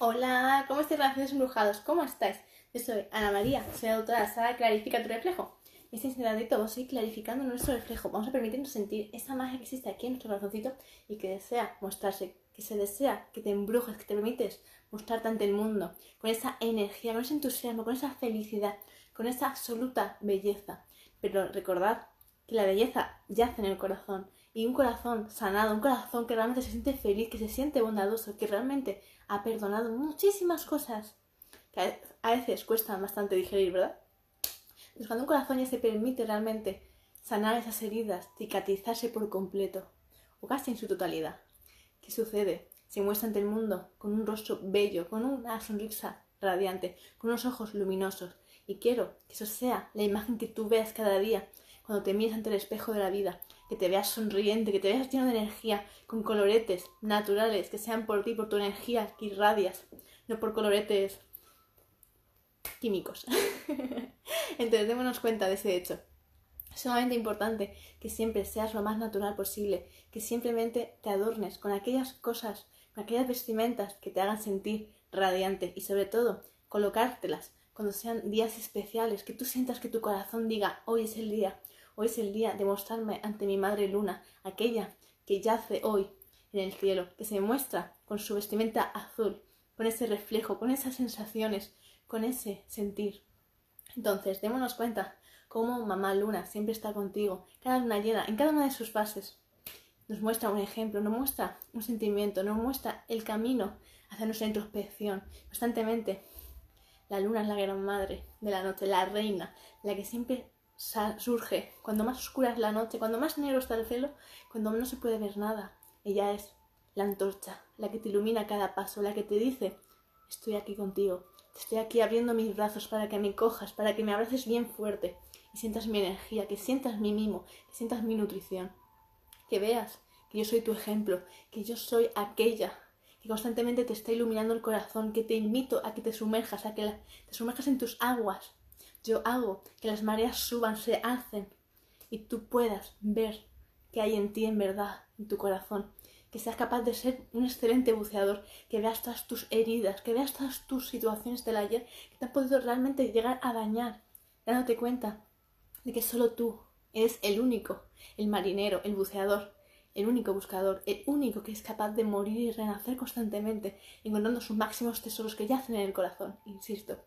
Hola, ¿cómo estáis, relaciones embrujados? ¿Cómo estáis? Yo soy Ana María, soy autora de la Clarifica tu reflejo. Y este instante vamos a ir clarificando nuestro reflejo. Vamos a permitirnos sentir esa magia que existe aquí en nuestro corazoncito y que desea mostrarse, que se desea que te embrujes, que te permites mostrarte ante el mundo, con esa energía, con ese entusiasmo, con esa felicidad, con esa absoluta belleza. Pero recordad que la belleza yace en el corazón y un corazón sanado, un corazón que realmente se siente feliz, que se siente bondadoso, que realmente ha perdonado muchísimas cosas que a veces cuestan bastante digerir, ¿verdad? Entonces cuando un corazón ya se permite realmente sanar esas heridas, cicatrizarse por completo, o casi en su totalidad, ¿qué sucede? Se muestra ante el mundo con un rostro bello, con una sonrisa radiante, con unos ojos luminosos. Y quiero que eso sea la imagen que tú veas cada día cuando te mires ante el espejo de la vida, que te veas sonriente, que te veas lleno de energía, con coloretes naturales, que sean por ti, por tu energía que irradias, no por coloretes químicos. Entonces démonos cuenta de ese hecho. Es sumamente importante que siempre seas lo más natural posible, que simplemente te adornes con aquellas cosas, con aquellas vestimentas que te hagan sentir radiante y sobre todo colocártelas cuando sean días especiales, que tú sientas que tu corazón diga hoy es el día, Hoy es el día de mostrarme ante mi madre luna, aquella que yace hoy en el cielo, que se muestra con su vestimenta azul, con ese reflejo, con esas sensaciones, con ese sentir. Entonces, démonos cuenta cómo mamá luna siempre está contigo, cada luna llena, en cada una de sus fases. Nos muestra un ejemplo, nos muestra un sentimiento, nos muestra el camino hacia nuestra introspección. Constantemente, la luna es la gran madre de la noche, la reina, la que siempre surge. Cuando más oscura es la noche, cuando más negro está el cielo, cuando no se puede ver nada. Ella es la antorcha, la que te ilumina cada paso, la que te dice, estoy aquí contigo, estoy aquí abriendo mis brazos para que me cojas, para que me abraces bien fuerte y sientas mi energía, que sientas mi mimo, que sientas mi nutrición, que veas que yo soy tu ejemplo, que yo soy aquella que constantemente te está iluminando el corazón, que te invito a que te sumerjas, a que te sumerjas en tus aguas yo hago que las mareas suban, se alcen y tú puedas ver que hay en ti en verdad, en tu corazón. Que seas capaz de ser un excelente buceador, que veas todas tus heridas, que veas todas tus situaciones del ayer que te han podido realmente llegar a dañar, dándote cuenta de que solo tú eres el único, el marinero, el buceador, el único buscador, el único que es capaz de morir y renacer constantemente, encontrando sus máximos tesoros que yacen en el corazón, insisto.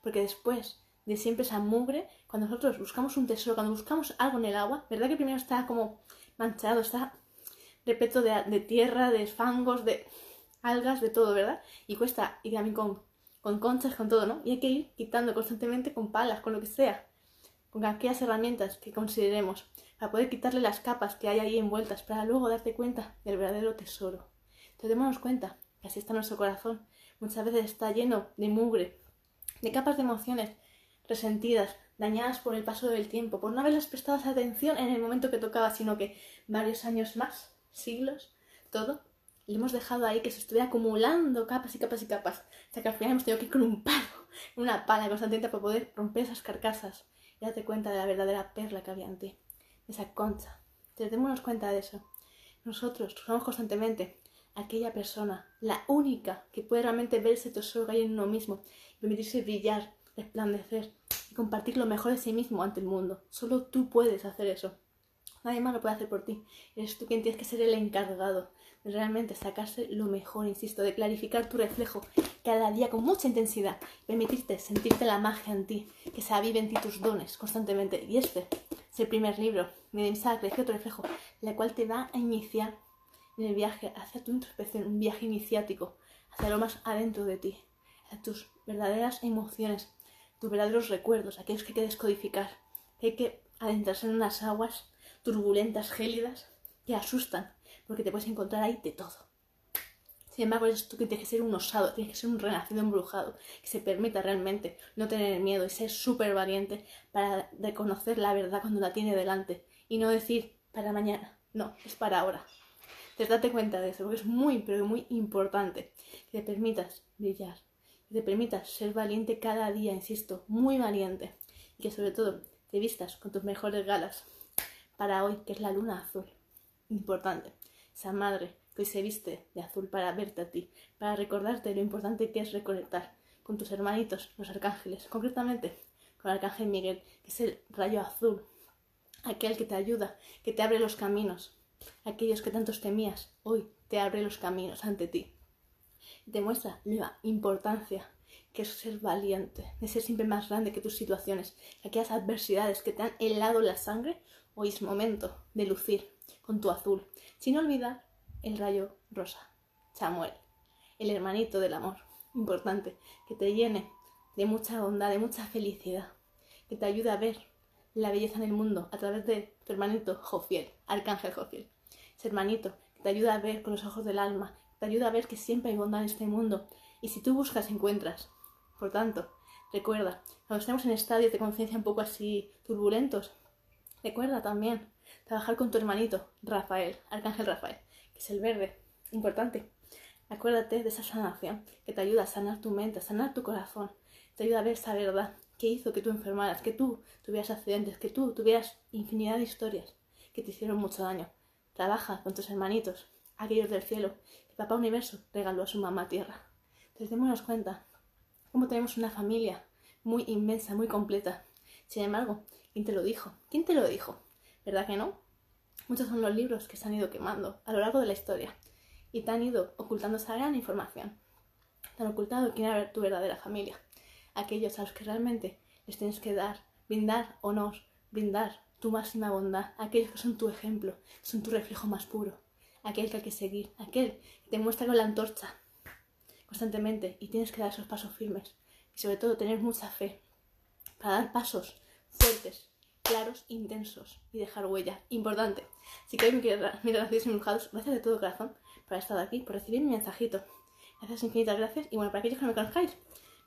Porque después de siempre esa mugre, cuando nosotros buscamos un tesoro, cuando buscamos algo en el agua, ¿verdad que primero está como manchado, está repleto de, tierra, de fangos, de algas, de todo, ¿verdad? Y cuesta, y también con, con conchas, con todo, ¿no? Y hay que ir quitando constantemente con palas, con lo que sea, con aquellas herramientas que consideremos, para poder quitarle las capas que hay ahí envueltas, para luego darte cuenta del verdadero tesoro. Entonces démonos cuenta que así está nuestro corazón. Muchas veces está lleno de mugre, de capas de emociones, resentidas, dañadas por el paso del tiempo, por no haberles prestado atención en el momento que tocaba, sino que varios años más, siglos, todo, le hemos dejado ahí que se estuviera acumulando capas y capas y capas, hasta que al final hemos tenido que ir con un palo, una pala constantemente para poder romper esas carcasas y darte cuenta de la verdadera perla que había en ti, esa concha. Entonces, démonos cuenta de eso. Nosotros somos constantemente aquella persona, la única que puede realmente ver ese tesoro que en uno mismo y permitirse brillar resplandecer y compartir lo mejor de sí mismo ante el mundo. Solo tú puedes hacer eso. Nadie más lo puede hacer por ti. Eres tú quien tienes que ser el encargado de realmente sacarse lo mejor, insisto, de clarificar tu reflejo cada día con mucha intensidad, permitirte sentirte la magia en ti, que se aviven en ti tus dones constantemente. Y este es el primer libro, Mi Mensaje, tu reflejo, la cual te va a iniciar en el viaje hacia tu introspección, un viaje iniciático, hacia lo más adentro de ti, a tus verdaderas emociones, tus verdaderos recuerdos, aquellos que hay que descodificar, hay que adentrarse en unas aguas turbulentas, gélidas, que asustan, porque te puedes encontrar ahí de todo. Sin embargo, eres tú que tienes que ser un osado, tienes que ser un renacido embrujado, que se permita realmente no tener miedo y ser súper valiente para reconocer la verdad cuando la tiene delante y no decir para mañana, no, es para ahora. Entonces date cuenta de eso, porque es muy, pero muy importante que te permitas brillar, que te permitas ser valiente cada día, insisto, muy valiente, y que sobre todo te vistas con tus mejores galas para hoy, que es la luna azul. Importante, esa madre que hoy se viste de azul para verte a ti, para recordarte lo importante que es reconectar con tus hermanitos, los arcángeles, concretamente con el arcángel Miguel, que es el rayo azul, aquel que te ayuda, que te abre los caminos, aquellos que tantos temías, hoy te abre los caminos ante ti. Y te muestra la importancia que es ser valiente, de ser siempre más grande que tus situaciones, aquellas adversidades que te han helado la sangre, hoy es momento de lucir con tu azul, sin olvidar el rayo rosa, Samuel, el hermanito del amor, importante, que te llene de mucha bondad, de mucha felicidad, que te ayude a ver la belleza en el mundo a través de tu hermanito Jofiel, Arcángel Jofiel. Ese hermanito que te ayuda a ver con los ojos del alma, te ayuda a ver que siempre hay bondad en este mundo. Y si tú buscas, encuentras. Por tanto, recuerda, cuando estemos en estadios de conciencia un poco así turbulentos, recuerda también trabajar con tu hermanito, Rafael, Arcángel Rafael, que es el verde, importante. Acuérdate de esa sanación que te ayuda a sanar tu mente, a sanar tu corazón, te ayuda a ver esa verdad que hizo que tú enfermaras, que tú tuvieras accidentes, que tú tuvieras infinidad de historias que te hicieron mucho daño. Trabaja con tus hermanitos, aquellos del cielo, Papá Universo regaló a su mamá Tierra. Entonces démonos cuenta cómo tenemos una familia muy inmensa, muy completa. Sin embargo, ¿quién te lo dijo? ¿Quién te lo dijo? ¿Verdad que no? Muchos son los libros que se han ido quemando a lo largo de la historia y te han ido ocultando esa gran información. Te han ocultado quién era tu verdadera familia aquellos a los que realmente les tienes que dar, brindar honor, brindar tu máxima bondad, aquellos que son tu ejemplo, son tu reflejo más puro, aquel que hay que seguir, aquel que te muestra con la antorcha constantemente y tienes que dar esos pasos firmes y sobre todo tener mucha fe para dar pasos fuertes, claros, intensos y dejar huella. Importante. Si queréis mis relaciones embrujados, gracias de todo corazón por haber estado aquí, por recibir mi mensajito. Gracias infinitas gracias y bueno, para aquellos que no me conozcáis,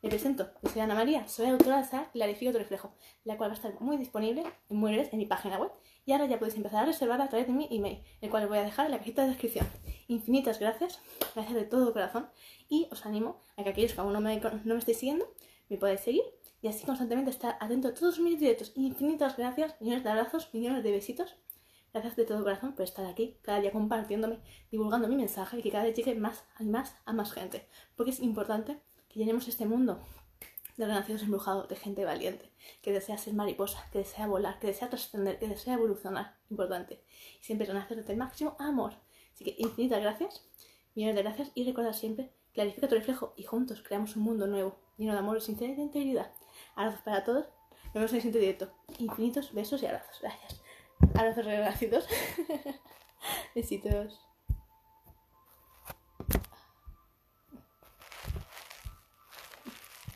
me presento, yo soy Ana María, soy autora de esa Clarifica tu reflejo, la cual va a estar muy disponible muy en mi página web y ahora ya podéis empezar a reservar a través de mi email, el cual os voy a dejar en la cajita de descripción. Infinitas gracias, gracias de todo corazón y os animo a que aquellos que aún no me, no me estéis siguiendo, me podáis seguir y así constantemente estar atento a todos mis directos. Infinitas gracias, millones de abrazos, millones de besitos. Gracias de todo corazón por estar aquí, cada día compartiéndome, divulgando mi mensaje y que cada vez llegue más y más a más gente. Porque es importante que llenemos este mundo de renacidos embrujados, de gente valiente, que desea ser mariposa, que desea volar, que desea trascender, que desea evolucionar. Importante. Y siempre renacer desde el máximo amor. Así que infinitas gracias, millones de gracias y recuerda siempre, clarifica tu reflejo y juntos creamos un mundo nuevo, lleno de amor, sinceridad y integridad. Abrazos para todos. Nos vemos en el siguiente directo. Infinitos besos y abrazos. Gracias. Abrazos renacidos. Besitos.